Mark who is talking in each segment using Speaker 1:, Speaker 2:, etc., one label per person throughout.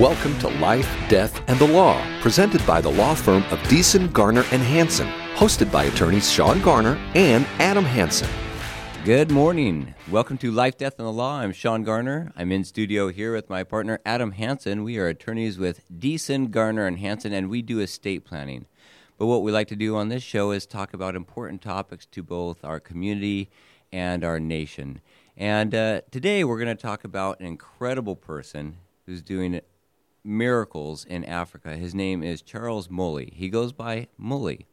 Speaker 1: Welcome to Life, Death, and the Law, presented by the law firm of Deason, Garner, and Hansen, hosted by attorneys Shawn Garner and Adam Hansen.
Speaker 2: Good morning. Welcome to Life, Death, and the Law. I'm Shawn Garner. I'm in studio here with my partner Adam Hansen. We are attorneys with Deason, Garner, and Hansen, and we do estate planning. But what we like to do on this show is talk about important topics to both our community and our nation. And uh, today we're going to talk about an incredible person who's doing miracles in Africa. His name is Charles Mully. He goes by Mully.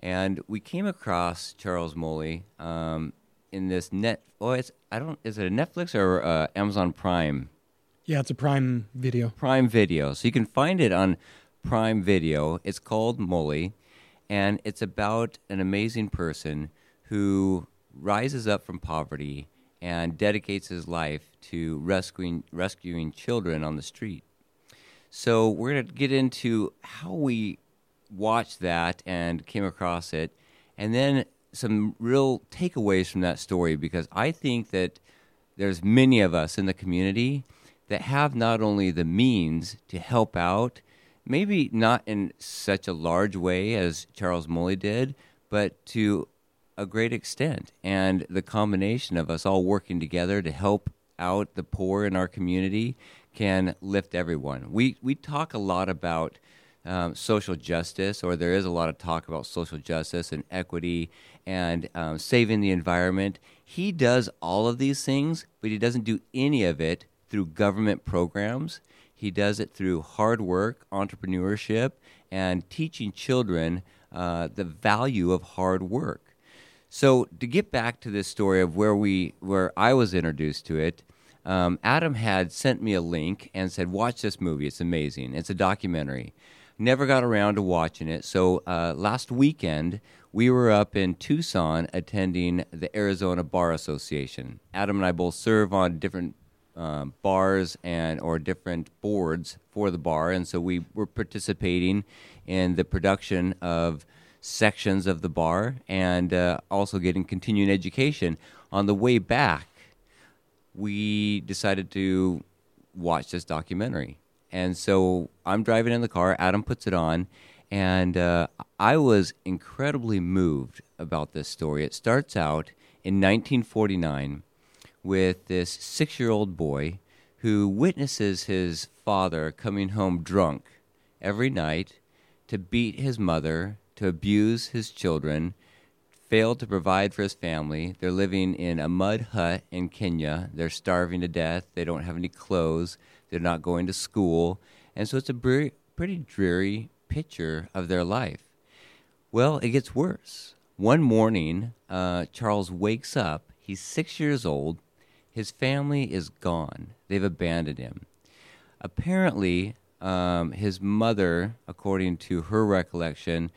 Speaker 2: And we came across Charles Mully um, in this net. Oh, it's I don't. Is it a Netflix or uh, Amazon Prime?
Speaker 3: Yeah, it's a Prime Video.
Speaker 2: Prime Video. So you can find it on Prime Video. It's called Mully, and it's about an amazing person who rises up from poverty and dedicates his life to rescuing rescuing children on the street. So we're going to get into how we watched that and came across it, and then some real takeaways from that story because I think that there's many of us in the community that have not only the means to help out, maybe not in such a large way as Charles Mully did, but to a great extent. And the combination of us all working together to help out the poor in our community can lift everyone. We we talk a lot about um, social justice, or there is a lot of talk about social justice and equity and um, saving the environment. He does all of these things, but he doesn't do any of it through government programs. He does it through hard work, entrepreneurship, and teaching children uh, the value of hard work. So to get back to this story of where we where I was introduced to it, um, Adam had sent me a link and said, "Watch this movie. It's amazing. It's a documentary." Never got around to watching it. So uh, last weekend we were up in Tucson attending the Arizona Bar Association. Adam and I both serve on different uh, bars and or different boards for the bar, and so we were participating in the production of sections of the bar and uh, also getting continuing education. On the way back, we decided to watch this documentary. And so I'm driving in the car, Adam puts it on, and uh, I was incredibly moved about this story. It starts out in 1949 with this six year old boy who witnesses his father coming home drunk every night to beat his mother, to abuse his children, failed to provide for his family. They're living in a mud hut in Kenya. They're starving to death. They don't have any clothes. They're not going to school. And so it's a pretty dreary picture of their life. Well, it gets worse. One morning, uh, Charles wakes up. He's six years old. His family is gone, they've abandoned him. Apparently, um, his mother, according to her recollection,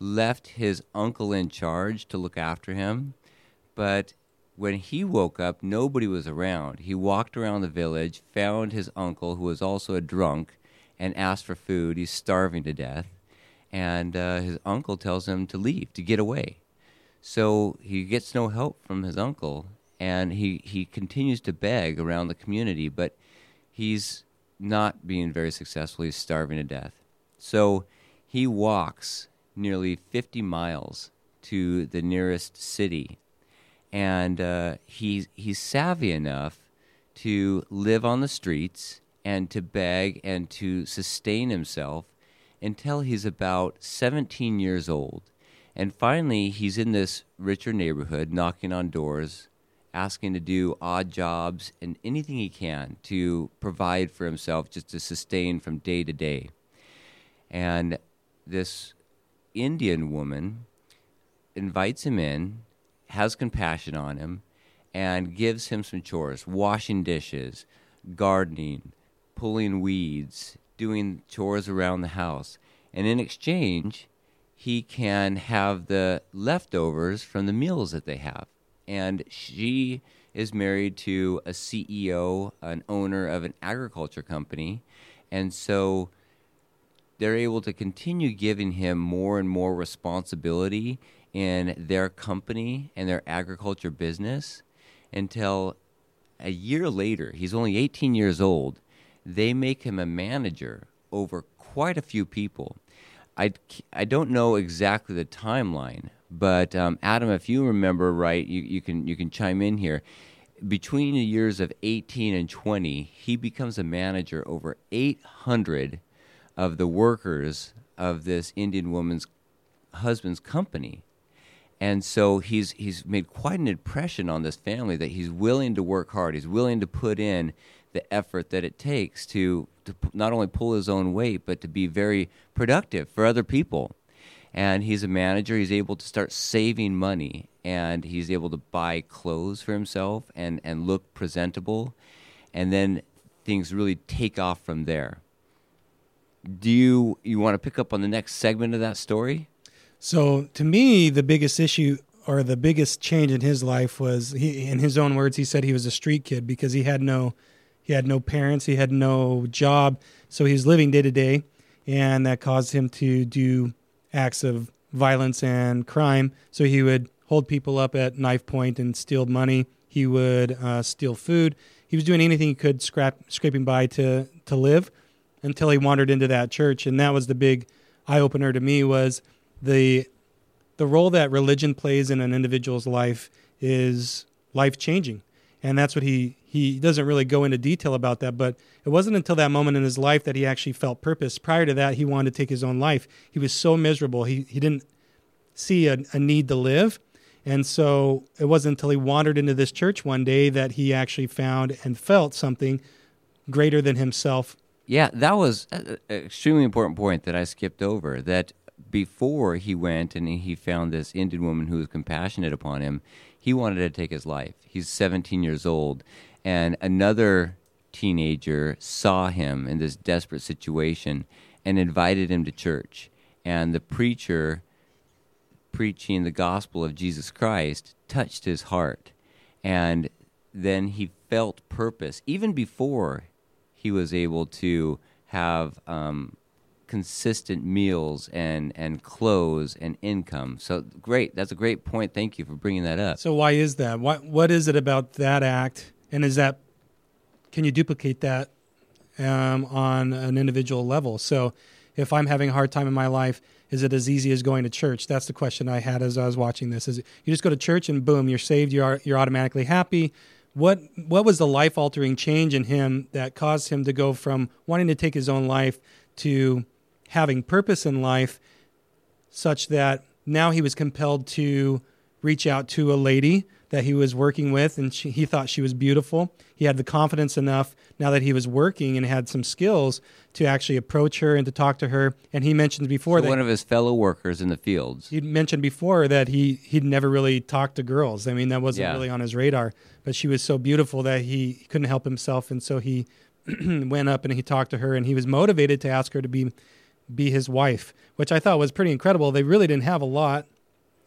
Speaker 2: left his uncle in charge to look after him. But when he woke up, nobody was around. He walked around the village, found his uncle, who was also a drunk, and asked for food. He's starving to death. And uh, his uncle tells him to leave, to get away. So he gets no help from his uncle, and he, he continues to beg around the community, but he's not being very successful. He's starving to death. So he walks nearly 50 miles to the nearest city. And uh, he's, he's savvy enough to live on the streets and to beg and to sustain himself until he's about 17 years old. And finally, he's in this richer neighborhood, knocking on doors, asking to do odd jobs and anything he can to provide for himself, just to sustain from day to day. And this Indian woman invites him in, has compassion on him, and gives him some chores washing dishes, gardening, pulling weeds, doing chores around the house. And in exchange, he can have the leftovers from the meals that they have. And she is married to a CEO, an owner of an agriculture company. And so they're able to continue giving him more and more responsibility in their company and their agriculture business until a year later, he's only 18 years old, they make him a manager over quite a few people. I, I don't know exactly the timeline, but um, Adam, if you remember right, you, you can you can chime in here. Between the years of 18 and 20, he becomes a manager over 800 of the workers of this Indian woman's husband's company. And so he's he's made quite an impression on this family that he's willing to work hard. He's willing to put in the effort that it takes to to not only pull his own weight but to be very productive for other people. And he's a manager. He's able to start saving money, and he's able to buy clothes for himself and and look presentable, and then things really take off from there. Do you you want to pick up on the next segment of that story?
Speaker 3: So to me, the biggest issue or the biggest change in his life was he, in his own words, he said he was a street kid because he had no, he had no parents, he had no job, so he was living day to day, and that caused him to do acts of violence and crime. So he would hold people up at knife point and steal money. He would uh, steal food. He was doing anything he could, scrap, scraping by to to live, until he wandered into that church, and that was the big eye opener to me was the the role that religion plays in an individual's life is life changing and that's what he he doesn't really go into detail about that but it wasn't until that moment in his life that he actually felt purpose. Prior to that he wanted to take his own life. He was so miserable. He he didn't see a, a need to live. And so it wasn't until he wandered into this church one day that he actually found and felt something greater than himself
Speaker 2: yeah that was an extremely important point that i skipped over that before he went and he found this Indian woman who was compassionate upon him, he wanted to take his life. He's 17 years old, and another teenager saw him in this desperate situation and invited him to church. And the preacher preaching the gospel of Jesus Christ touched his heart. And then he felt purpose, even before he was able to have um, consistent meals and and clothes and income. So great, that's a great point. Thank you for bringing that up.
Speaker 3: So why is that? What what is it about that act? And is that can you duplicate that um, on an individual level? So if I'm having a hard time in my life, is it as easy as going to church? That's the question I had as I was watching this. Is it, you just go to church and boom, you're saved. You are you're automatically happy. What what was the life altering change in him that caused him to go from wanting to take his own life to having purpose in life such that now he was compelled to reach out to a lady that he was working with and she, he thought she was beautiful. He had the confidence enough now that he was working and had some skills to actually approach her and to talk to her. And he mentioned before
Speaker 2: so
Speaker 3: that
Speaker 2: one of his fellow workers in the fields.
Speaker 3: He mentioned before that he he'd never really talked to girls. I mean, that wasn't
Speaker 2: Yeah.
Speaker 3: really on his radar. But she was so beautiful that he couldn't help himself, and so he went up and he talked to her, and he was motivated to ask her to be be his wife, which I thought was pretty incredible. They really didn't have a lot.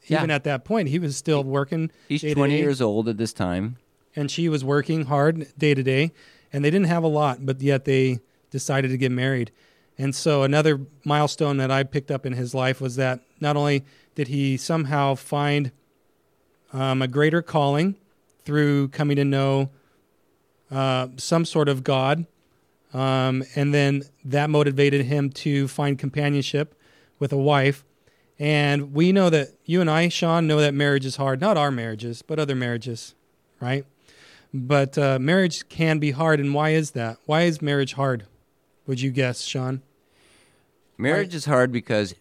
Speaker 2: Yeah.
Speaker 3: Even at that point, he was still working.
Speaker 2: He's 20
Speaker 3: day,
Speaker 2: years old at this time.
Speaker 3: and she was working hard day to day, and they didn't have a lot, but yet they decided to get married. And so another milestone that I picked up in his life was that not only did he somehow find um, a greater calling through coming to know uh, some sort of God, um, and then that motivated him to find companionship with a wife. And we know that you and I, Shawn, know that marriage is hard. Not our marriages, but other marriages, right? But uh, marriage can be hard. And why is that? Why is marriage hard? Would you guess, Shawn?
Speaker 2: Marriage is hard because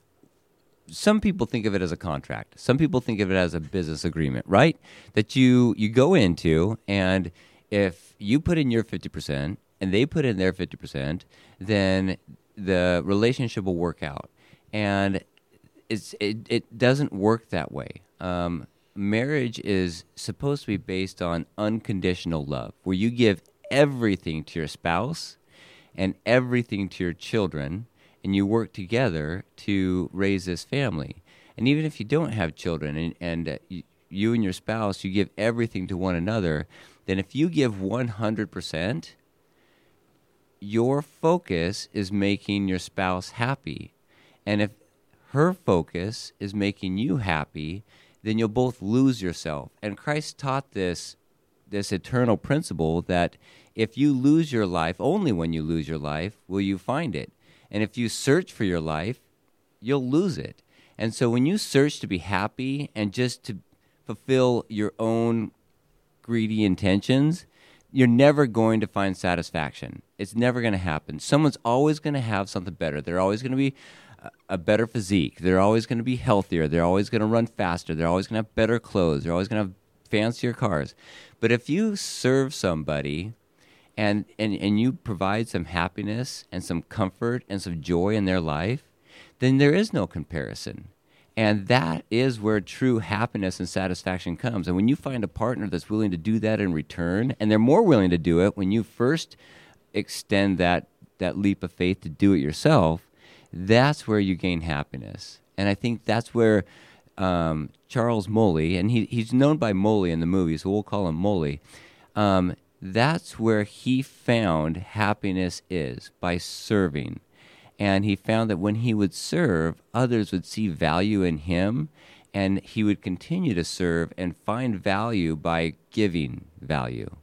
Speaker 2: some people think of it as a contract. Some people think of it as a business agreement, right? That you you go into and if you put in your 50% and they put in their 50%, then the relationship will work out. And it's it, it doesn't work that way. Um, marriage is supposed to be based on unconditional love, where you give everything to your spouse and everything to your children, and you work together to raise this family. And even if you don't have children, and, and uh, you, you and your spouse, you give everything to one another, then if you give 100%, your focus is making your spouse happy. And if her focus is making you happy, then you'll both lose yourself. And Christ taught this this eternal principle that if you lose your life, only when you lose your life will you find it. And if you search for your life, you'll lose it. And so when you search to be happy and just to fulfill your own greedy intentions, you're never going to find satisfaction. It's never going to happen. Someone's always going to have something better. They're always going to be a better physique. They're always going to be healthier. They're always going to run faster. They're always going to have better clothes. They're always going to have fancier cars. But if you serve somebody and, and, and you provide some happiness and some comfort and some joy in their life, then there is no comparison. And that is where true happiness and satisfaction comes. And when you find a partner that's willing to do that in return, and they're more willing to do it when you first extend that, that leap of faith to do it yourself, that's where you gain happiness. And I think that's where um, Charles Mully, and he, he's known by Mully in the movie, so we'll call him Mully. Um, that's where he found happiness is by serving. And he found that when he would serve, others would see value in him, and he would continue to serve and find value by giving value.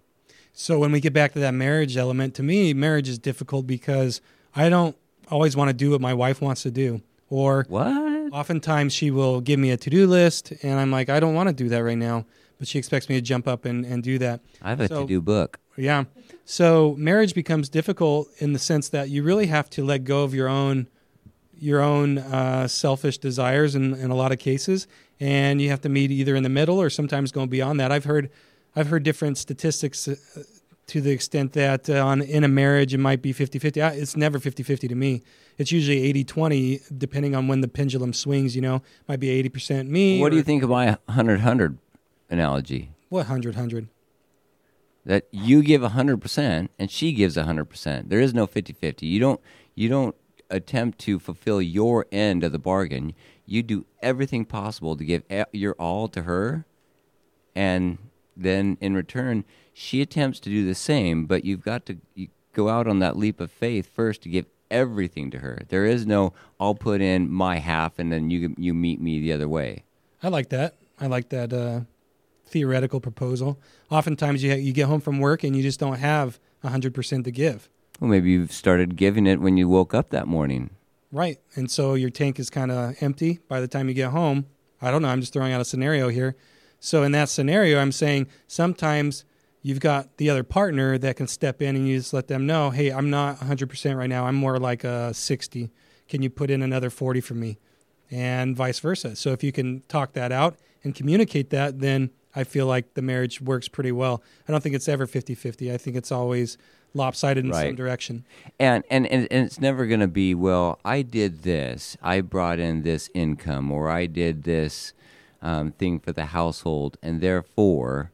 Speaker 3: So when we get back to that marriage element, to me, marriage is difficult because I don't always want to do what my wife wants to do. Or
Speaker 2: what?
Speaker 3: Oftentimes she will give me a to do list, and I'm like, I don't want to do that right now. But she expects me to jump up and, and do that.
Speaker 2: I have a so, to do book.
Speaker 3: Yeah. So marriage becomes difficult in the sense that you really have to let go of your own your own uh, selfish desires in, in a lot of cases, and you have to meet either in the middle or sometimes going beyond that. I've heard I've heard different statistics uh, to the extent that uh, on in a marriage it might be 50-50 it's never 50-50 to me it's usually 80-20 depending on when the pendulum swings you know might be 80% me
Speaker 2: what or, do you think of my 100-100 analogy
Speaker 3: what 100-100
Speaker 2: that you give 100% and she gives 100% there is no 50-50 you don't you don't attempt to fulfill your end of the bargain you do everything possible to give your all to her and then in return she attempts to do the same, but you've got to you go out on that leap of faith first to give everything to her. There is no I'll put in my half and then you you meet me the other way.
Speaker 3: I like that. I like that uh, theoretical proposal. Oftentimes you ha- you get home from work and you just don't have 100% to give.
Speaker 2: Well, maybe you've started giving it when you woke up that morning.
Speaker 3: Right. And so your tank is kind of empty by the time you get home. I don't know, I'm just throwing out a scenario here. So in that scenario, I'm saying sometimes you've got the other partner that can step in and you just let them know, hey, I'm not 100% right now. I'm more like a 60. Can you put in another 40 for me? And vice versa. So if you can talk that out and communicate that, then I feel like the marriage works pretty well. I don't think it's ever 50 50. I think it's always lopsided in right. some direction.
Speaker 2: And, and, and, and it's never going to be, well, I did this, I brought in this income, or I did this um, thing for the household, and therefore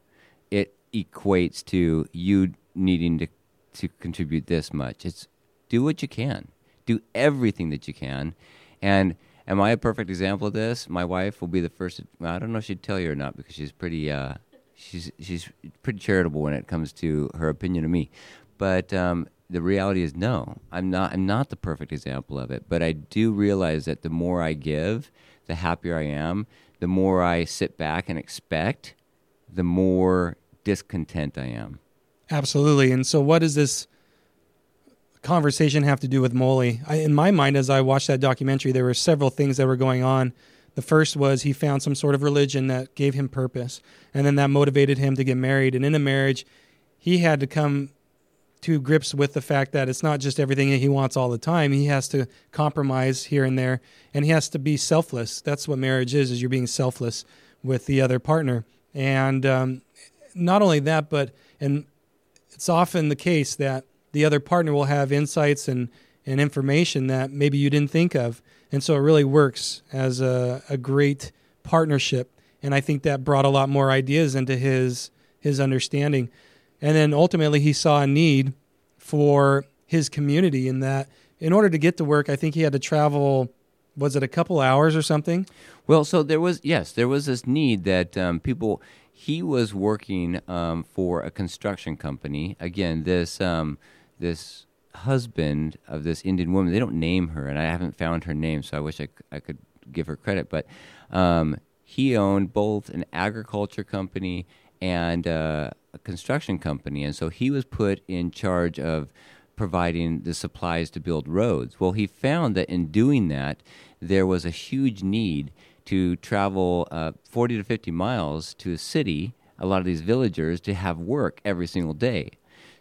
Speaker 2: it equates to you needing to to contribute this much. It's do what you can, do everything that you can, and am I a perfect example of this? My wife will be the first. Well, I don't know if she'd tell you or not because she's pretty. Uh, she's she's pretty charitable when it comes to her opinion of me, but um, the reality is no. I'm not. I'm not the perfect example of it, but I do realize that the more I give, the happier I am. The more I sit back and expect, the more discontent I am.
Speaker 3: Absolutely. And so, what is this conversation have to do with Mully? I, in my mind, as I watched that documentary, there were several things that were going on. The first was he found some sort of religion that gave him purpose, and then that motivated him to get married. And in a marriage, he had to come to grips with the fact that it's not just everything that he wants all the time. He has to compromise here and there, and he has to be selfless. That's what marriage is: is you're being selfless with the other partner. And um, not only that, but and it's often the case that the other partner will have insights and, and information that maybe you didn't think of. And so it really works as a, a great partnership. And I think that brought a lot more ideas into his his understanding. And then ultimately he saw a need for his community in that in order to get to work, I think he had to travel was it a couple hours or something?
Speaker 2: Well, so there was yes, there was this need that um, people he was working um, for a construction company. Again, this um, this husband of this Indian woman. They don't name her, and I haven't found her name, so I wish I, I could give her credit. But um, he owned both an agriculture company and uh, a construction company, and so he was put in charge of providing the supplies to build roads. Well, he found that in doing that, there was a huge need to travel uh, 40 to 50 miles to a city, a lot of these villagers, to have work every single day.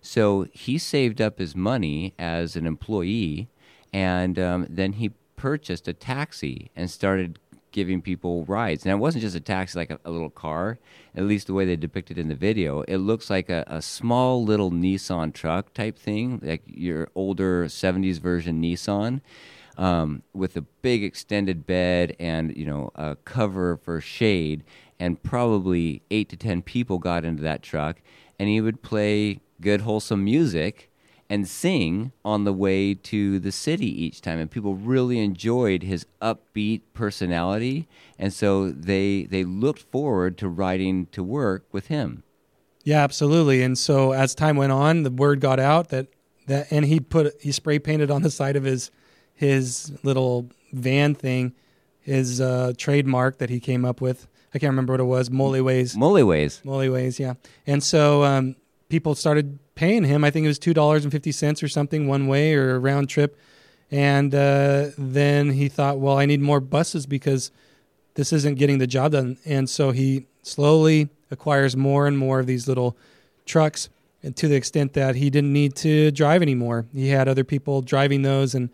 Speaker 2: So he saved up his money as an employee, and um, then he purchased a taxi and started giving people rides. Now, it wasn't just a taxi like a, a, little car, at least the way they depicted in the video. It looks like a, a, small little Nissan truck type thing, like your older 70s version Nissan. Um, with a big extended bed and you know a cover for shade, and probably eight to ten people got into that truck, and he would play good wholesome music and sing on the way to the city each time. And people really enjoyed his upbeat personality. And so they they looked forward to riding to work with him.
Speaker 3: Yeah absolutely. And so as time went on the word got out that that and he put he spray painted on the side of his his little van thing his uh, trademark that he came up with. I can't remember what it was. Mole ways
Speaker 2: Mole ways
Speaker 3: Mole ways yeah. And so um, people started paying him. I think it was two dollars and fifty cents or something one way or a round trip. And uh, then he thought, well, I need more buses because this isn't getting the job done. And so he slowly acquires more and more of these little trucks, and to the extent that he didn't need to drive anymore. He had other people driving those, and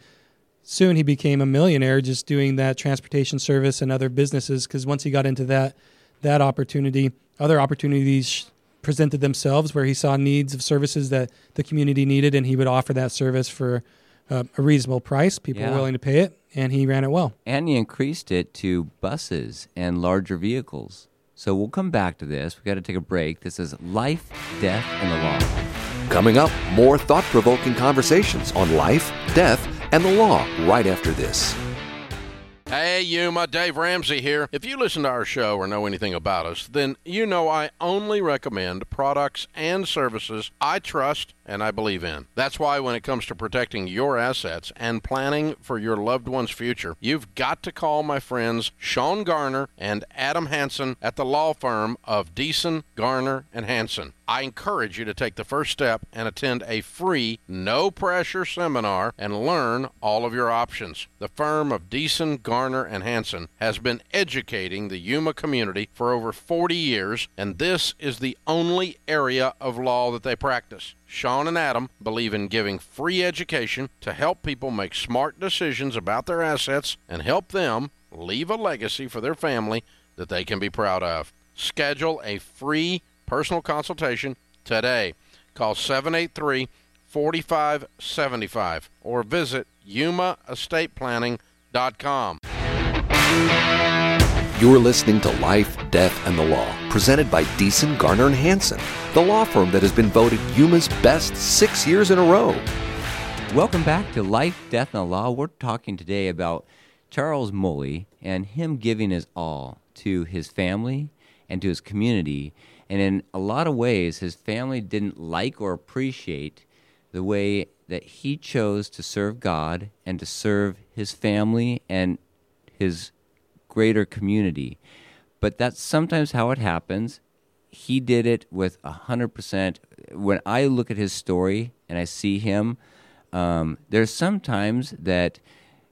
Speaker 3: soon he became a millionaire just doing that transportation service and other businesses. Because once he got into that that opportunity, other opportunities presented themselves where he saw needs of services that the community needed, and he would offer that service for uh, a reasonable price. People
Speaker 2: yeah.
Speaker 3: were willing to pay it, and he ran it well.
Speaker 2: And he increased it to buses and larger vehicles. So we'll come back to this. We've got to take a break. This is Life, Death, and the Law.
Speaker 1: Coming up, more thought provoking conversations on life, death, and the law right after this.
Speaker 4: Hey, Yuma, Dave Ramsey here. If you listen to our show or know anything about us, then you know I only recommend products and services I trust and I believe in. That's why when it comes to protecting your assets and planning for your loved one's future, you've got to call my friends Shawn Garner and Adam Hansen at the law firm of Deason, Garner, and Hansen. I encourage you to take the first step and attend a free, no pressure seminar and learn all of your options. The firm of Deason, Garner, and Hansen has been educating the Yuma community for over 40 years, and this is the only area of law that they practice. Shawn and Adam believe in giving free education to help people make smart decisions about their assets and help them leave a legacy for their family that they can be proud of. Schedule a free personal consultation today. Call 783 4575 or visit yumaestateplanning.com.
Speaker 1: You're listening to Life, Death, and the Law, presented by Deason, Garner, and Hansen, the law firm that has been voted Yuma's best six years in a row.
Speaker 2: Welcome back to Life, Death, and the Law. We're talking today about Charles Mully and him giving his all to his family and to his community. And in a lot of ways, his family didn't like or appreciate the way that he chose to serve God and to serve his family and his greater community. But that's sometimes how it happens. He did it with a hundred percent. When I look at his story and I see him, um, there's sometimes that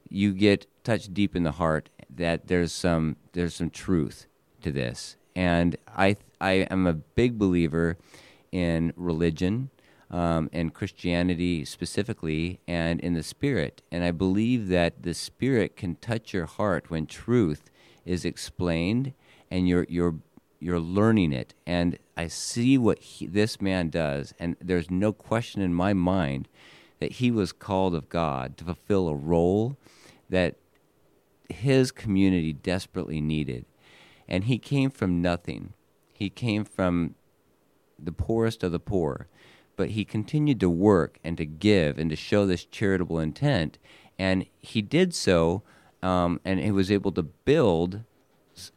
Speaker 2: you get touched deep in the heart that there's some there's some truth to this, and I I am a big believer in religion um, and Christianity specifically, and in the Spirit. And I believe that the Spirit can touch your heart when truth is explained and you're you're you're learning it. And I see what he, this man does, and there's no question in my mind that he was called of God to fulfill a role that his community desperately needed. And he came from nothing. He came from the poorest of the poor but he continued to work and to give and to show this charitable intent. And he did so, um, and he was able to build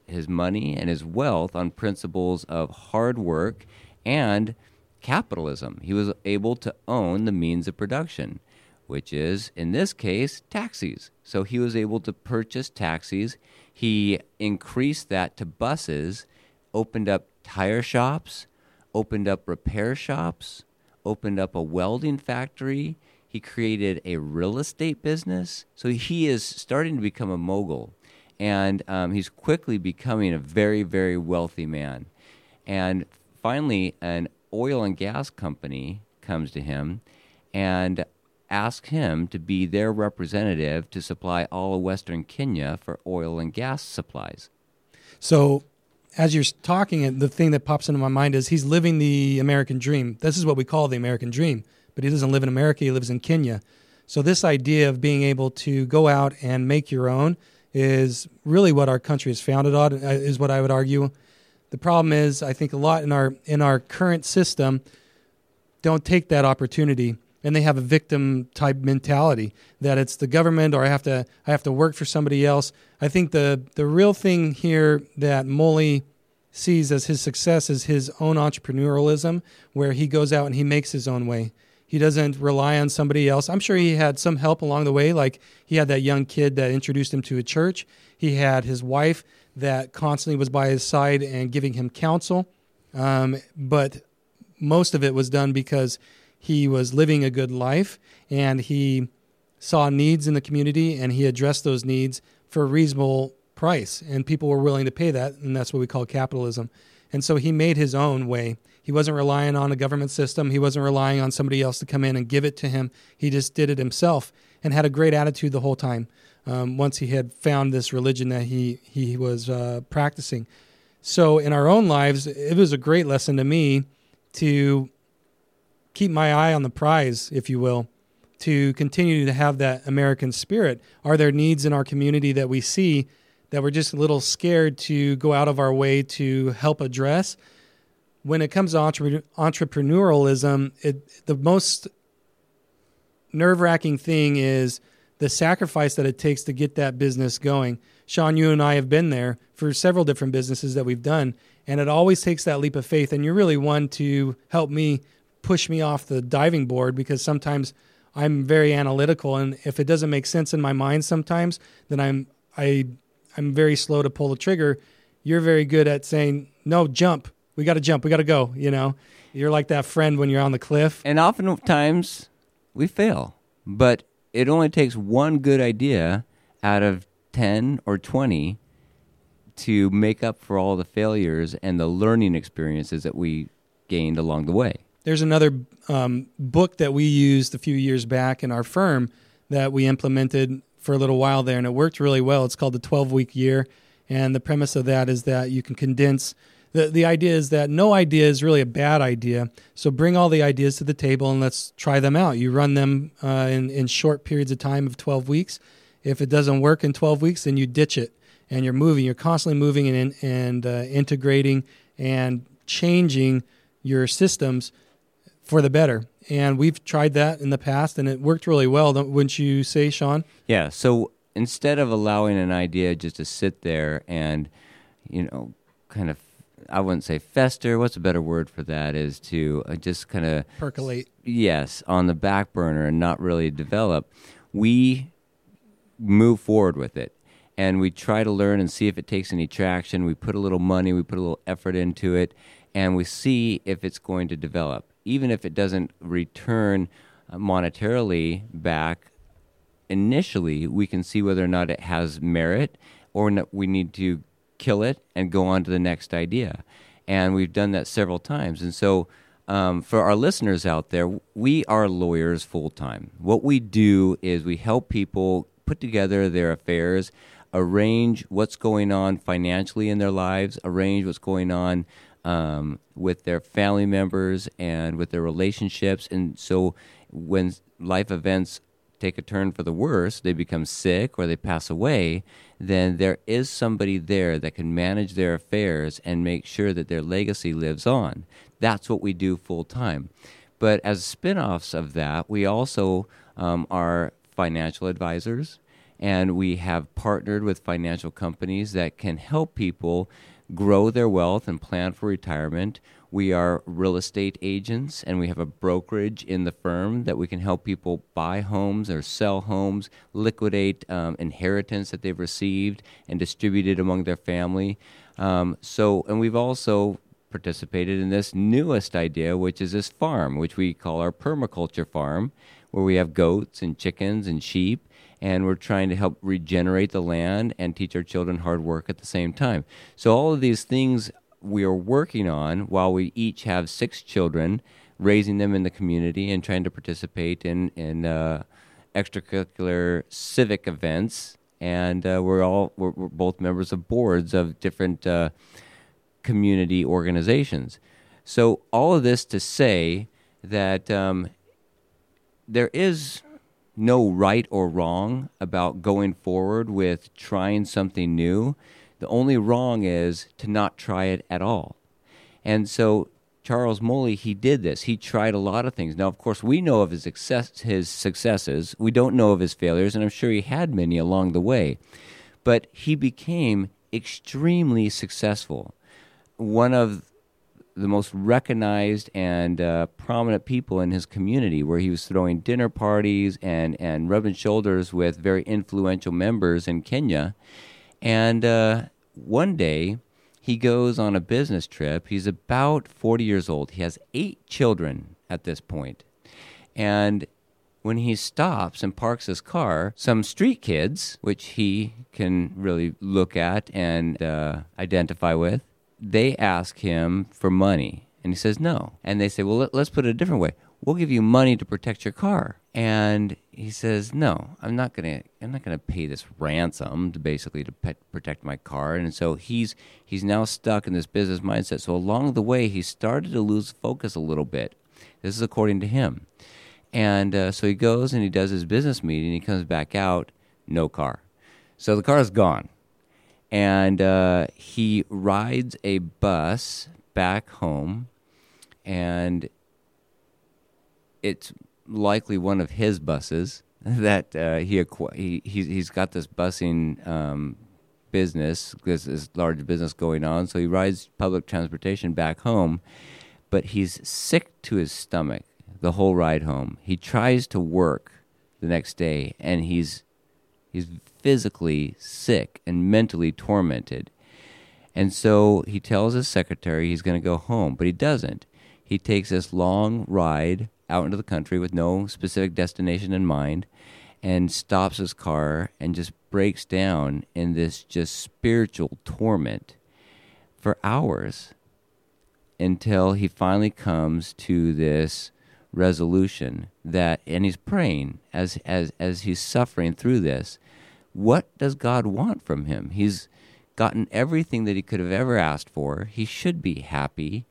Speaker 2: his money and his wealth on principles of hard work and capitalism. He was able to own the means of production, which is, in this case, taxis. So he was able to purchase taxis. He increased that to buses, opened up tire shops, opened up repair shops, opened up a welding factory. He created a real estate business. So he is starting to become a mogul. And um, he's quickly becoming a very, very wealthy man. And finally, an oil and gas company comes to him and asks him to be their representative to supply all of Western Kenya for oil and gas supplies.
Speaker 3: So, as you're talking, the thing that pops into my mind is he's living the American dream. This is what we call the American dream, but he doesn't live in America, he lives in Kenya. So, this idea of being able to go out and make your own is really what our country is founded on, uh, is what I would argue. The problem is, I think a lot in our in our current system don't take that opportunity, and they have a victim type mentality that it's the government or I have to I have to work for somebody else. I think the the real thing here that Mully sees as his success is his own entrepreneurialism, where he goes out and he makes his own way. He doesn't rely on somebody else. I'm sure he had some help along the way. Like he had that young kid that introduced him to a church. He had his wife that constantly was by his side and giving him counsel. Um, but most of it was done because he was living a good life and he saw needs in the community and he addressed those needs for a reasonable price. And people were willing to pay that. And that's what we call capitalism. And so he made his own way. He wasn't relying on a government system. He wasn't relying on somebody else to come in and give it to him. He just did it himself and had a great attitude the whole time. Um, once he had found this religion that he he was uh, practicing, so in our own lives, it was a great lesson to me to keep my eye on the prize, if you will, to continue to have that American spirit. Are there needs in our community that we see that we're just a little scared to go out of our way to help address? when it comes to entre- entrepreneurialism, it, the most nerve wracking thing is the sacrifice that it takes to get that business going. Shawn, you and I have been there for several different businesses that we've done, and it always takes that leap of faith. And you're really one to help me push me off the diving board because sometimes I'm very analytical, and if it doesn't make sense in my mind, sometimes then I'm I I'm very slow to pull the trigger. You're very good at saying no, jump, we got to jump. We got to go. You know, you're like that friend when you're on the cliff.
Speaker 2: And oftentimes we fail, but it only takes one good idea out of 10 or 20 to make up for all the failures and the learning experiences that we gained along the way.
Speaker 3: There's another um, book that we used a few years back in our firm that we implemented for a little while there, and it worked really well. It's called the 12 week year. And the premise of that is that you can condense the the idea is that no idea is really a bad idea. So bring all the ideas to the table and let's try them out. You run them uh, in in short periods of time of 12 weeks. If it doesn't work in 12 weeks, then you ditch it and you're moving. You're constantly moving and and uh, integrating and changing your systems for the better. And we've tried that in the past, and it worked really well. Wouldn't you say, Shawn?
Speaker 2: Yeah. So instead of allowing an idea just to sit there and you know kind of I wouldn't say fester. What's a better word for that? Is to uh, just kind of
Speaker 3: percolate.
Speaker 2: Yes, on the back burner and not really develop. We move forward with it, and we try to learn and see if it takes any traction. We put a little money, we put a little effort into it, and we see if it's going to develop. Even if it doesn't return uh, monetarily back initially, we can see whether or not it has merit or we need to kill it and go on to the next idea. And we've done that several times. And so, um, for our listeners out there, we are lawyers full time. What we do is we help people put together their affairs, arrange what's going on financially in their lives, arrange what's going on um, with their family members and with their relationships. And so, when life events take a turn for the worse, they become sick or they pass away, then there is somebody there that can manage their affairs and make sure that their legacy lives on. That's what we do full time. But as spin offs of that, we also um, are financial advisors and we have partnered with financial companies that can help people grow their wealth and plan for retirement. We are real estate agents and we have a brokerage in the firm that we can help people buy homes or sell homes, liquidate um, inheritance that they've received and distribute it among their family. Um, so, and we've also participated in this newest idea, which is this farm, which we call our permaculture farm, where we have goats and chickens and sheep, and we're trying to help regenerate the land and teach our children hard work at the same time. So, all of these things we are working on while we each have six children, raising them in the community and trying to participate in, in uh, extracurricular civic events. And uh, we're all we're, we're, both members of boards of different uh, community organizations. So all of this to say that um, there is no right or wrong about going forward with trying something new. The only wrong is to not try it at all. And so Charles Mully, he did this. He tried a lot of things. Now, of course, we know of his success, his successes. We don't know of his failures, and I'm sure he had many along the way. But he became extremely successful. One of the most recognized and uh, prominent people in his community, where he was throwing dinner parties and, and rubbing shoulders with very influential members in Kenya. And uh, one day, he goes on a business trip. He's about 40 years old. He has eight children at this point. And when he stops and parks his car, some street kids, which he can really look at and uh, identify with, they ask him for money. And he says no. And they say, well, let, us put it a different way. We'll give you money to protect your car. And he says, "No, I'm not gonna. I'm not gonna pay this ransom to basically to pet, protect my car." And so he's he's now stuck in this business mindset. So along the way, he started to lose focus a little bit. This is according to him. And uh, so he goes and he does his business meeting. He comes back out, no car. So the car is gone. And uh, he rides a bus back home, and it's likely one of his buses that uh, he, acqu- he he's, got this busing um, business, this, this large business going on. So he rides public transportation back home, but he's sick to his stomach the whole ride home. He tries to work the next day, and he's he's physically sick and mentally tormented. And so he tells his secretary he's going to go home, but he doesn't. He takes this long ride out into the country with no specific destination in mind and stops his car and just breaks down in this just spiritual torment for hours until he finally comes to this resolution that and he's praying as as as he's suffering through this what does God want from him he's gotten everything that he could have ever asked for he should be happy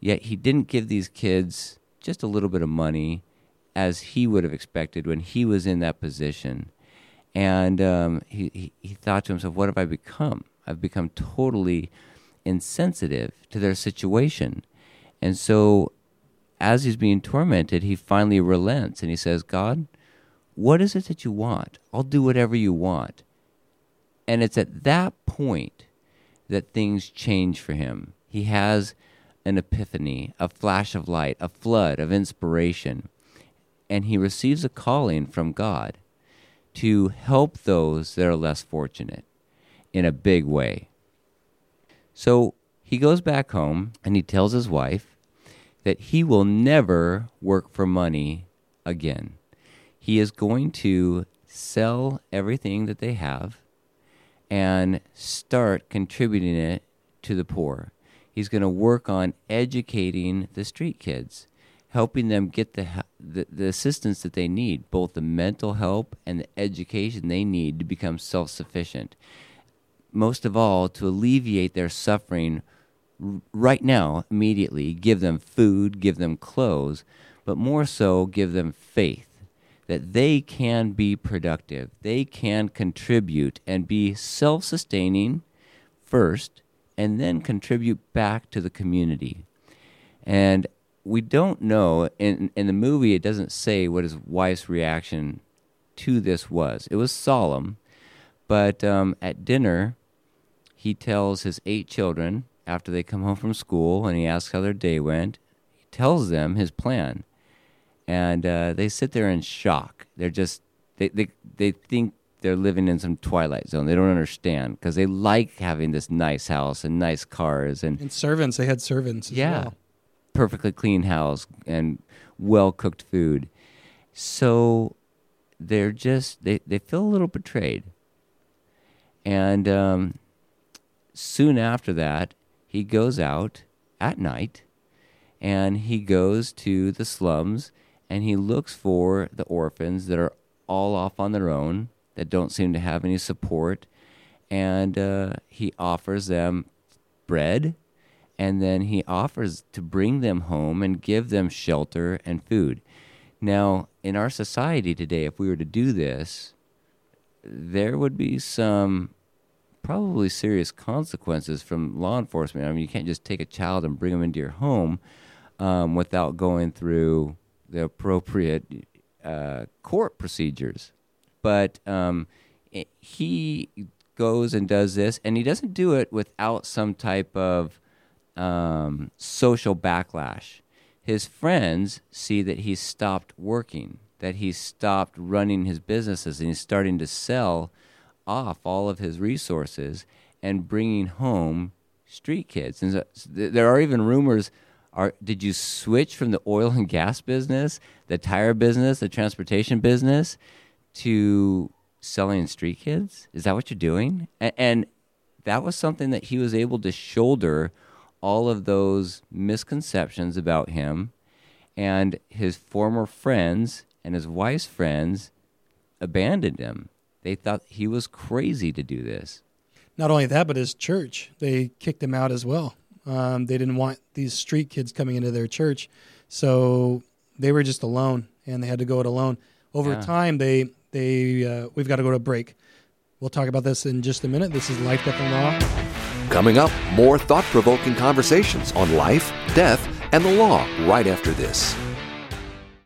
Speaker 2: yet he didn't give these kids just a little bit of money as he would have expected when he was in that position. And um, he, he, he thought to himself, what have I become? I've become totally insensitive to their situation. And so, as he's being tormented, he finally relents and he says, God, what is it that you want? I'll do whatever you want. And it's at that point that things change for him. He has an epiphany, a flash of light, a flood of inspiration. And he receives a calling from God to help those that are less fortunate in a big way. So he goes back home and he tells his wife that he will never work for money again. He is going to sell everything that they have and start contributing it to the poor. He's going to work on educating the street kids, helping them get the, the, the assistance that they need, both the mental help and the education they need to become self sufficient. Most of all, to alleviate their suffering right now, immediately, give them food, give them clothes, but more so, give them faith that they can be productive, they can contribute and be self sustaining first, and then contribute back to the community. And we don't know in in the movie it doesn't say what his wife's reaction to this was. It was solemn, but um, at dinner he tells his eight children after they come home from school and he asks how their day went. He tells them his plan, and uh, they sit there in shock. They're just they they they think they're living in some twilight zone. They don't understand because they like having this nice house and nice cars and
Speaker 3: And servants, they had servants. As
Speaker 2: yeah,
Speaker 3: well.
Speaker 2: perfectly clean house and well cooked food. So they're just they they feel a little betrayed. And um, soon after that, he goes out at night, and he goes to the slums and he looks for the orphans that are all off on their own that don't seem to have any support, and uh, he offers them bread and then he offers to bring them home and give them shelter and food. Now, in our society today, if we were to do this, there would be some probably serious consequences from law enforcement. I mean, you can't just take a child and bring them into your home um, without going through the appropriate uh, court procedures. But um, it- he goes and does this, and he doesn't do it without some type of um, social backlash. His friends see that he's stopped working, that he's stopped running his businesses, and he's starting to sell off all of his resources and bringing home street kids. And so, there are even rumors. Are, did you switch from the oil and gas business, the tire business, the transportation business, to selling street kids? Is that what you're doing? And, and that was something that he was able to shoulder all of those misconceptions about him and his former friends and his wife's friends abandoned him. They thought he was crazy to do this.
Speaker 3: Not only that, but his church, they kicked him out as well. Um, they didn't want these street kids coming into their church, so they were just alone, and they had to go it alone. Over
Speaker 2: Yeah.
Speaker 3: time, they they uh, we've got to go to break. We'll talk about this in just a minute. This is Life, Death, and Law.
Speaker 1: Coming up, more thought provoking conversations on life, death, and the law right after this.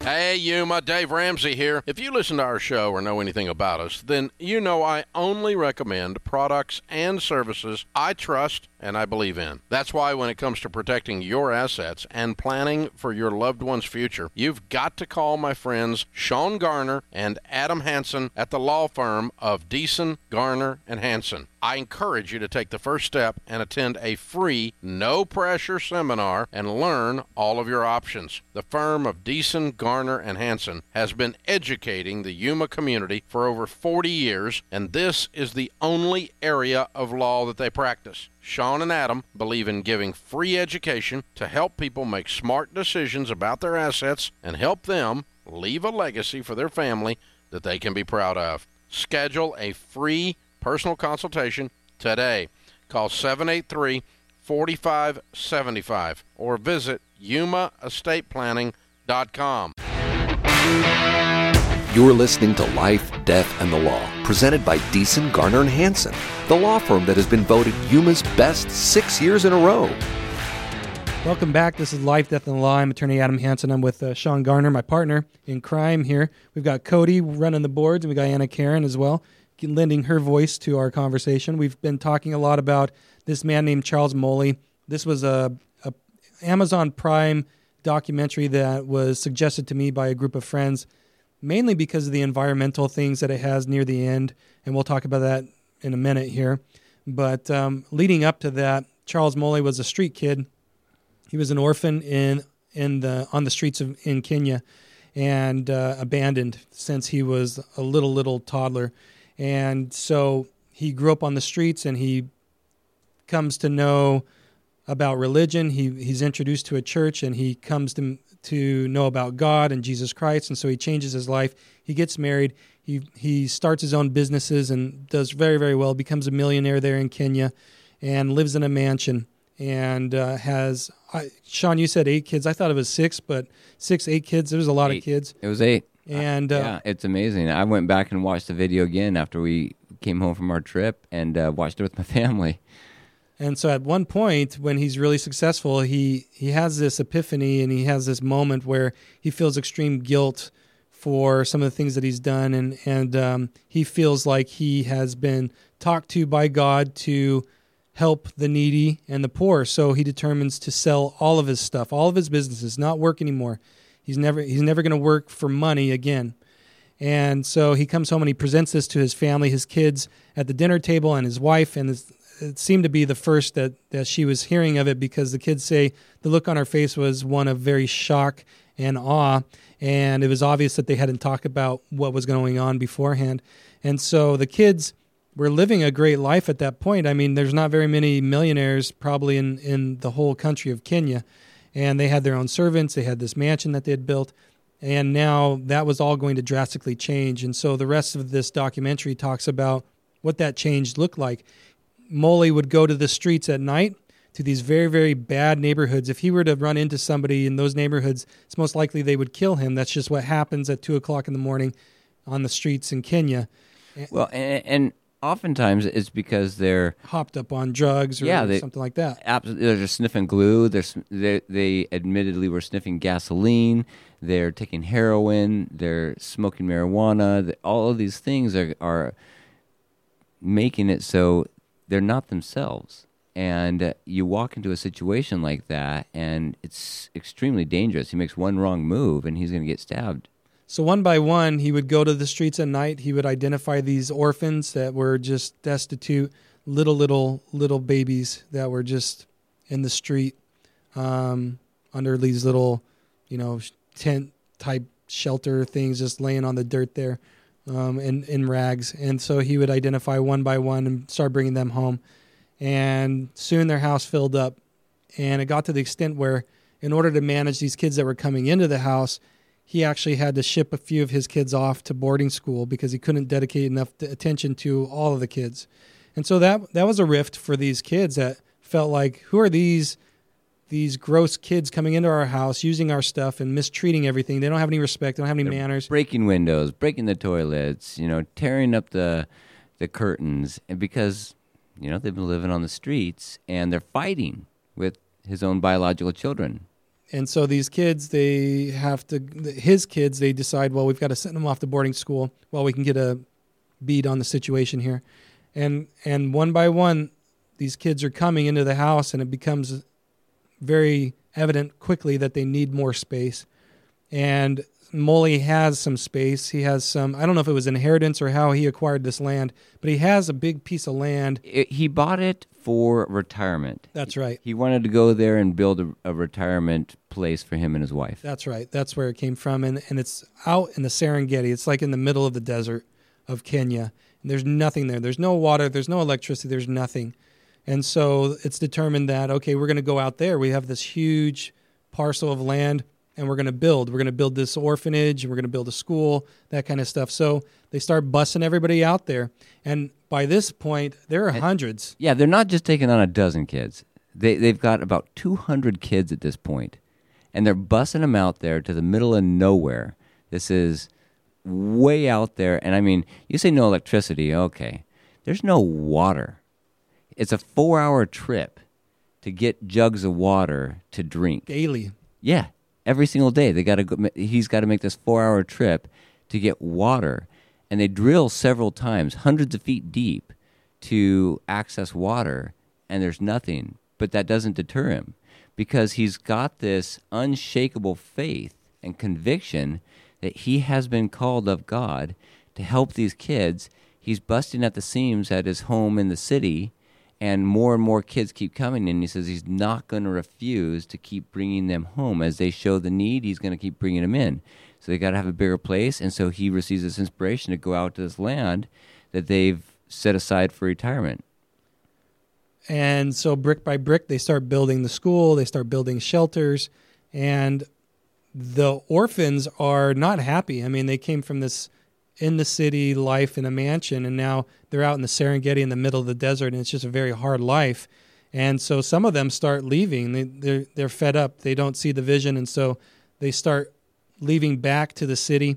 Speaker 4: Hey, Yuma, Dave Ramsey here. If you listen to our show or know anything about us, then you know I only recommend products and services I trust and I believe in. That's why when it comes to protecting your assets and planning for your loved one's future, you've got to call my friends Shawn Garner and Adam Hansen at the law firm of Deason, Garner, and Hansen. I encourage you to take the first step and attend a free, no pressure seminar and learn all of your options. The firm of Deason, Garner, and Hansen has been educating the Yuma community for over 40 years, and this is the only area of law that they practice. Shawn and Adam believe in giving free education to help people make smart decisions about their assets and help them leave a legacy for their family that they can be proud of. Schedule a free personal consultation today. Call 783 4575 or visit yumaestateplanning.com.
Speaker 1: You're listening to Life, Death, and the Law, presented by Deason, Garner, and Hansen, the law firm that has been voted Yuma's best six years in a row.
Speaker 3: Welcome back. This is Life, Death, and the Law. I'm attorney Adam Hansen. I'm with uh, Shawn Garner, my partner in crime here. We've got Cody running the boards, and we got Anakaren as well, lending her voice to our conversation. We've been talking a lot about this man named Charles Mully. This was a, a Amazon Prime documentary that was suggested to me by a group of friends, mainly because of the environmental things that it has near the end, and we'll talk about that in a minute here. But um, leading up to that, Charles Mully was a street kid he was an orphan in in the on the streets of in Kenya, and uh, abandoned since he was a little little toddler, and so he grew up on the streets and he comes to know about religion. He he's introduced to a church and he comes to to know about God and Jesus Christ, and so he changes his life. He gets married. He he starts his own businesses and does very very well. Becomes a millionaire there in Kenya, and lives in a mansion and uh, has I, Shawn. You said eight kids. I thought it was six, but six, eight kids. There was a lot
Speaker 2: Eight.
Speaker 3: of kids,
Speaker 2: It was eight.
Speaker 3: and uh,
Speaker 2: yeah, it's amazing. I went back and watched the video again after we came home from our trip and uh, watched it with my family.
Speaker 3: And so at one point when he's really successful, he he has this epiphany and he has this moment where he feels extreme guilt for some of the things that he's done, and and um, he feels like he has been talked to by God to help the needy and the poor. So he determines to sell all of his stuff, all of his businesses, not work anymore. He's never he's never going to work for money again. And so he comes home and he presents this to his family, his kids at the dinner table, and his wife. And it seemed to be the first that, that she was hearing of it because the kids say the look on her face was one of very shock and awe. And it was obvious that they hadn't talked about what was going on beforehand. And so the kids were living a great life at that point. I mean, there's not very many millionaires probably in, in the whole country of Kenya. And they had their own servants, they had this mansion that they had built and now that was all going to drastically change. And so the rest of this documentary talks about what that change looked like. Mully would go to the streets at night to these very, very bad neighborhoods. If he were to run into somebody in those neighborhoods, it's most likely they would kill him. That's just what happens at two o'clock in the morning on the streets in Kenya.
Speaker 2: Well, and, and oftentimes it's because they're
Speaker 3: hopped up on drugs or
Speaker 2: yeah, they,
Speaker 3: something like that.
Speaker 2: Absolutely, they're just sniffing glue. They're, they they admittedly were sniffing gasoline. They're taking heroin. They're smoking marijuana. All of these things are are making it so they're not themselves. And you walk into a situation like that, and it's extremely dangerous. He makes one wrong move, and he's going to get stabbed.
Speaker 3: So one by one, he would go to the streets at night. He would identify these orphans that were just destitute, little, little, little babies that were just in the street um, under these little, you know, tent type shelter things, just laying on the dirt there um, in, in rags. And so he would identify one by one and start bringing them home. And soon their house filled up. And it got to the extent where, in order to manage these kids that were coming into the house, he actually had to ship a few of his kids off to boarding school because he couldn't dedicate enough attention to all of the kids. And so that that was a rift for these kids that felt like who are these these gross kids coming into our house using our stuff and mistreating everything. They don't have any respect, they don't have any
Speaker 2: They're
Speaker 3: manners.
Speaker 2: Breaking windows, breaking the toilets, you know, tearing up the the curtains and because you know, they've been living on the streets and they're fighting with his own biological children
Speaker 3: and so these kids they have to his kids they decide well we've got to send them off to boarding school while we can get a bead on the situation here and and one by one these kids are coming into the house and it becomes very evident quickly that they need more space and Mully has some space. He has some, I don't know if it was inheritance or how he acquired this land, but he has a big piece of land.
Speaker 2: It, he bought it for retirement.
Speaker 3: That's right.
Speaker 2: He wanted to go there and build a, a, retirement place for him and his wife.
Speaker 3: That's right. That's where it came from. And, and it's out in the Serengeti. It's like in the middle of the desert of Kenya. And there's nothing there. There's no water. There's no electricity. There's nothing. And so it's determined that, okay, we're going to go out there. We have this huge parcel of land and we're going to build. We're going to build this orphanage we're going to build a school, that kind of stuff. So they start bussing everybody out there. And by this point, there are hundreds.
Speaker 2: Yeah, they're not just taking on a dozen kids. They, they've got about 200 kids at this point, and they're bussing them out there to the middle of nowhere. This is way out there. And I mean, you say no electricity, okay. There's no water. It's a four hour trip to get jugs of water to drink.
Speaker 3: Daily.
Speaker 2: Yeah, every single day. They got to go, he's got to make this four hour trip to get water and they drill several times, hundreds of feet deep, to access water, and there's nothing. But that doesn't deter him because he's got this unshakable faith and conviction that he has been called of God to help these kids. He's busting at the seams at his home in the city, and more and more kids keep coming in. He says he's not going to refuse to keep bringing them home. As they show the need, he's going to keep bringing them in. So they got to have a bigger place, and so he receives this inspiration to go out to this land that they've set aside for retirement.
Speaker 3: And so brick by brick, they start building the school, they start building shelters, and the orphans are not happy. I mean, they came from this in the city life in a mansion, and now they're out in the Serengeti in the middle of the desert, and it's just a very hard life. And so some of them start leaving. They, they're they're fed up. They don't see the vision, and so they start leaving back to the city.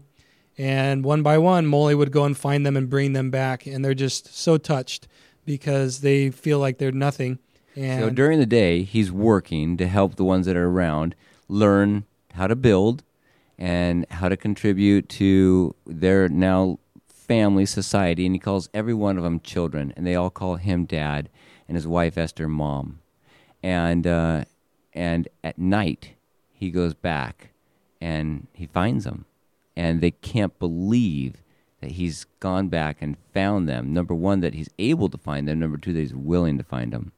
Speaker 3: And one by one, Mully would go and find them and bring them back. And they're just so touched because they feel like they're nothing. And
Speaker 2: so during the day, he's working to help the ones that are around learn how to build and how to contribute to their now family society. And he calls every one of them children, and they all call him dad, and his wife Esther mom. And uh, and at night, he goes back and he finds them and they can't believe that he's gone back and found them. Number one, that he's able to find them. Number two, that he's willing to find them.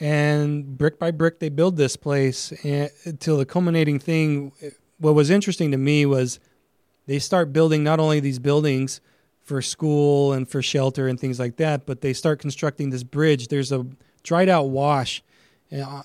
Speaker 3: And brick by brick, they build this place until the culminating thing. What was interesting to me was they start building not only these buildings for school and for shelter and things like that, but they start constructing this bridge. There's a dried out wash uh,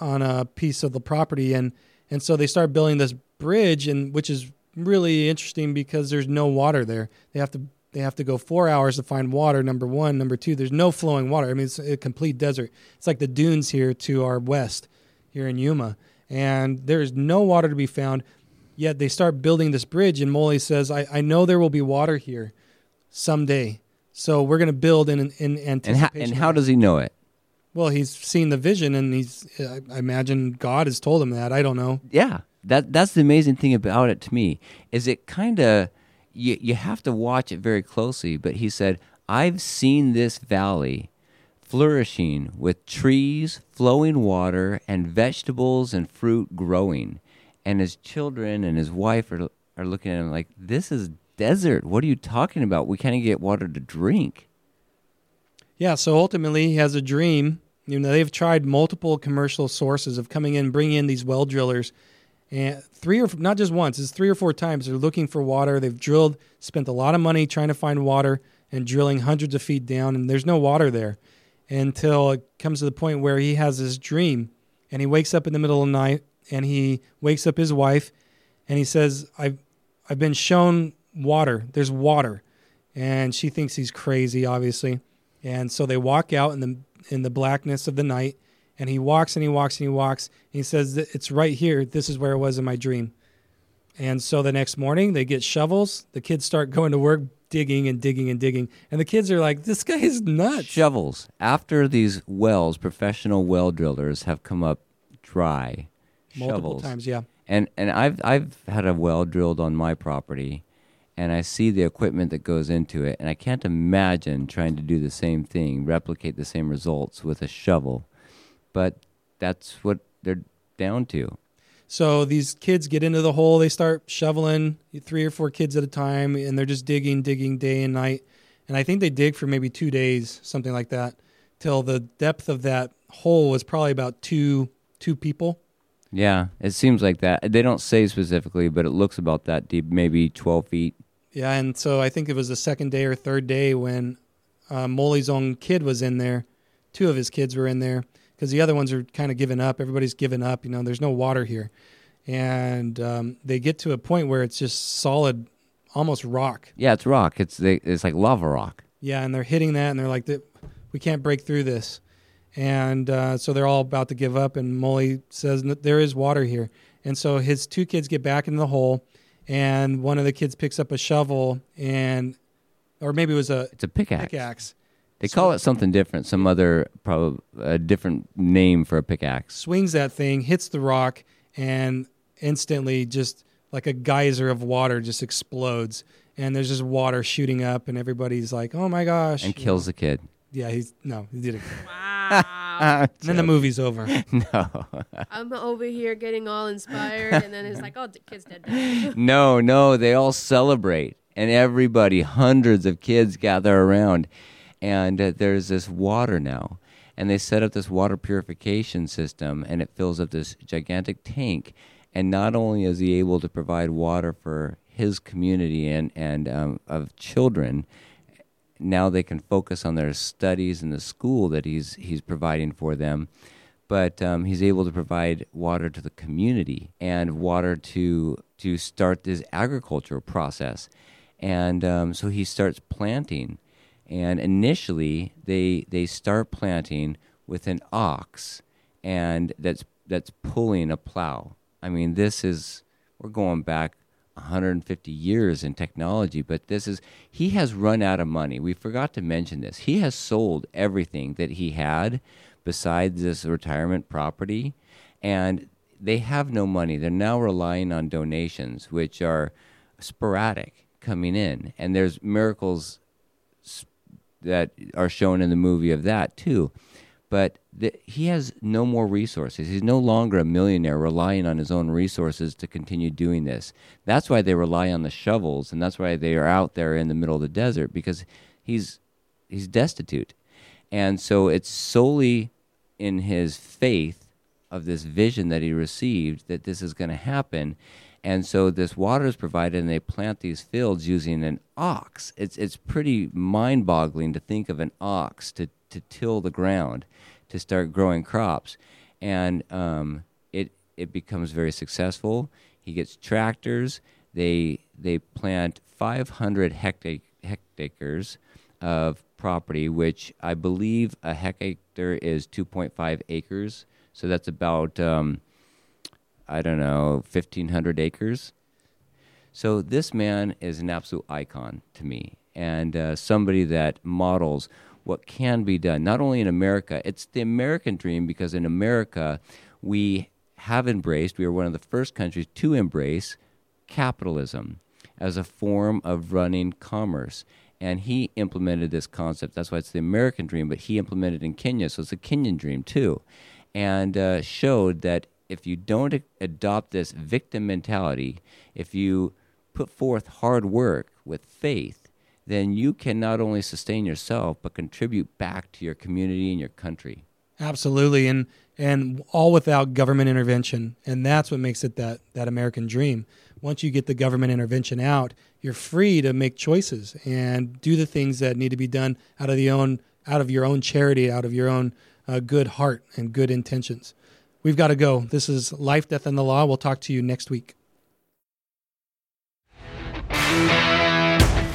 Speaker 3: on a piece of the property, and and so they start building this bridge, and which is really interesting because there's no water there. They have to they have to go four hours to find water. Number one, number two, there's no flowing water. I mean, it's a complete desert. It's like the dunes here to our west, here in Yuma, and there's no water to be found. Yet they start building this bridge, and Mully says, "I, I know there will be water here someday, so we're going to build in in anticipation."
Speaker 2: And how, and how does he know it?
Speaker 3: Well, he's seen the vision, and he's. I imagine God has told him that. I don't know.
Speaker 2: Yeah, that that's the amazing thing about it to me is it kind of you you have to watch it very closely. But he said, "I've seen this valley." Flourishing with trees, flowing water, and vegetables and fruit growing. And his children and his wife are, are looking at him like, This is desert. What are you talking about? We can't get water to drink.
Speaker 3: Yeah, so ultimately he has a dream you know, they've tried multiple commercial sources of coming in, bringing in these well drillers, and three or not just once, it's three or four times. They're looking for water. They've drilled, spent a lot of money trying to find water, and drilling hundreds of feet down, and there's no water there until it comes to the point where he has this dream, and he wakes up in the middle of the night, and he wakes up his wife, and he says, "I've I've been shown water. There's water," and she thinks he's crazy, obviously, and so they walk out, and the in the blackness of the night. And he walks and he walks and he walks. And he says, It's right here. This is where it was in my dream. And so the next morning, they get shovels. The kids start going to work, digging and digging and digging. And the kids are like, This guy is nuts.
Speaker 2: Shovels. After these wells, professional well drillers have come up dry.
Speaker 3: Multiple
Speaker 2: shovels.
Speaker 3: times, yeah.
Speaker 2: And and I've I've had a well drilled on my property and I see the equipment that goes into it, and I can't imagine trying to do the same thing, replicate the same results with a shovel. But that's what they're down to.
Speaker 3: So these kids get into the hole, they start shoveling three or four kids at a time, and they're just digging, digging day and night. And I think they dig for maybe two days, something like that, till the depth of that hole was probably about two two people.
Speaker 2: Yeah, it seems like that. They don't say specifically, but it looks about that deep, maybe 12 feet.
Speaker 3: Yeah, and so I think it was the second day or third day when uh, Mully's own kid was in there. Two of his kids were in there because the other ones are kind of giving up. Everybody's given up. You know, there's no water here, and um, they get to a point where it's just solid, almost rock.
Speaker 2: Yeah, it's rock. It's they, it's like lava rock.
Speaker 3: Yeah, and they're hitting that, and they're like, "We can't break through this," and uh, so they're all about to give up. And Mully says, "There is water here," and so his two kids get back in the hole and one of the kids picks up a shovel and or maybe it was a
Speaker 2: it's a pickaxe.
Speaker 3: Pickaxe.
Speaker 2: They call it something different, some other probably a different name for a pickaxe.
Speaker 3: Swings that thing, hits the rock, and instantly just like a geyser of water just explodes, and there's just water shooting up, and everybody's like, "Oh my gosh!"
Speaker 2: and kills
Speaker 3: know.
Speaker 2: the kid.
Speaker 3: Yeah, he's no, he did it.
Speaker 5: Wow.
Speaker 3: then the movie's over.
Speaker 2: No.
Speaker 5: I'm over here getting all inspired, and then it's like, oh, the kid's dead.
Speaker 2: no, no, they all celebrate, and everybody, hundreds of kids gather around, and uh, there's this water now, and they set up this water purification system, and it fills up this gigantic tank, and not only is he able to provide water for his community and and um, of children now they can focus on their studies in the school that he's he's providing for them. But um, he's able to provide water to the community and water to to start this agricultural process, and um, so he starts planting. And initially, they they start planting with an ox, and that's that's pulling a plow. I mean, this is we're going back 150 years in technology, but this is he has run out of money. We forgot to mention this. He has sold everything that he had besides this retirement property, and they have no money. They're now relying on donations, which are sporadic coming in, and there's miracles that are shown in the movie of that too. but the, he has no more resources. He's no longer a millionaire relying on his own resources to continue doing this. That's why they rely on the shovels, and that's why they are out there in the middle of the desert because he's he's destitute, and so it's solely in his faith of this vision that he received that this is going to happen. And so this water is provided, and they plant these fields using an ox. It's it's pretty mind-boggling to think of an ox to to till the ground, to start growing crops, and um, it it becomes very successful. He gets tractors. They they plant 500 hecta- hectares of property, which I believe a hectare is 2.5 acres. So that's about um, I don't know 1,500 acres. So this man is an absolute icon to me, and uh, somebody that models what can be done. Not only in America, it's the American dream because in America we have embraced. We are one of the first countries to embrace capitalism as a form of running commerce. And he implemented this concept. That's why it's the American dream, but he implemented in Kenya, so it's a Kenyan dream too. And uh, showed that if you don't adopt this victim mentality, if you put forth hard work with faith, then you can not only sustain yourself but contribute back to your community and your country.
Speaker 3: Absolutely, and and all without government intervention, and that's what makes it that that American dream. Once you get the government intervention out, you're free to make choices and do the things that need to be done out of the own out of your own charity, out of your own uh, good heart and good intentions. We've got to go. This is Life, Death, and the Law. We'll talk to you next week.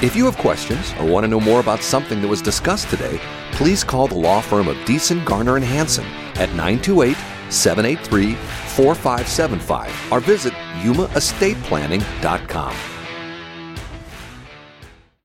Speaker 1: If you have questions or want to know more about something that was discussed today, please call the law firm of Deason, Garner, and Hansen at 928 783 4575 or visit yumaestateplanning.com.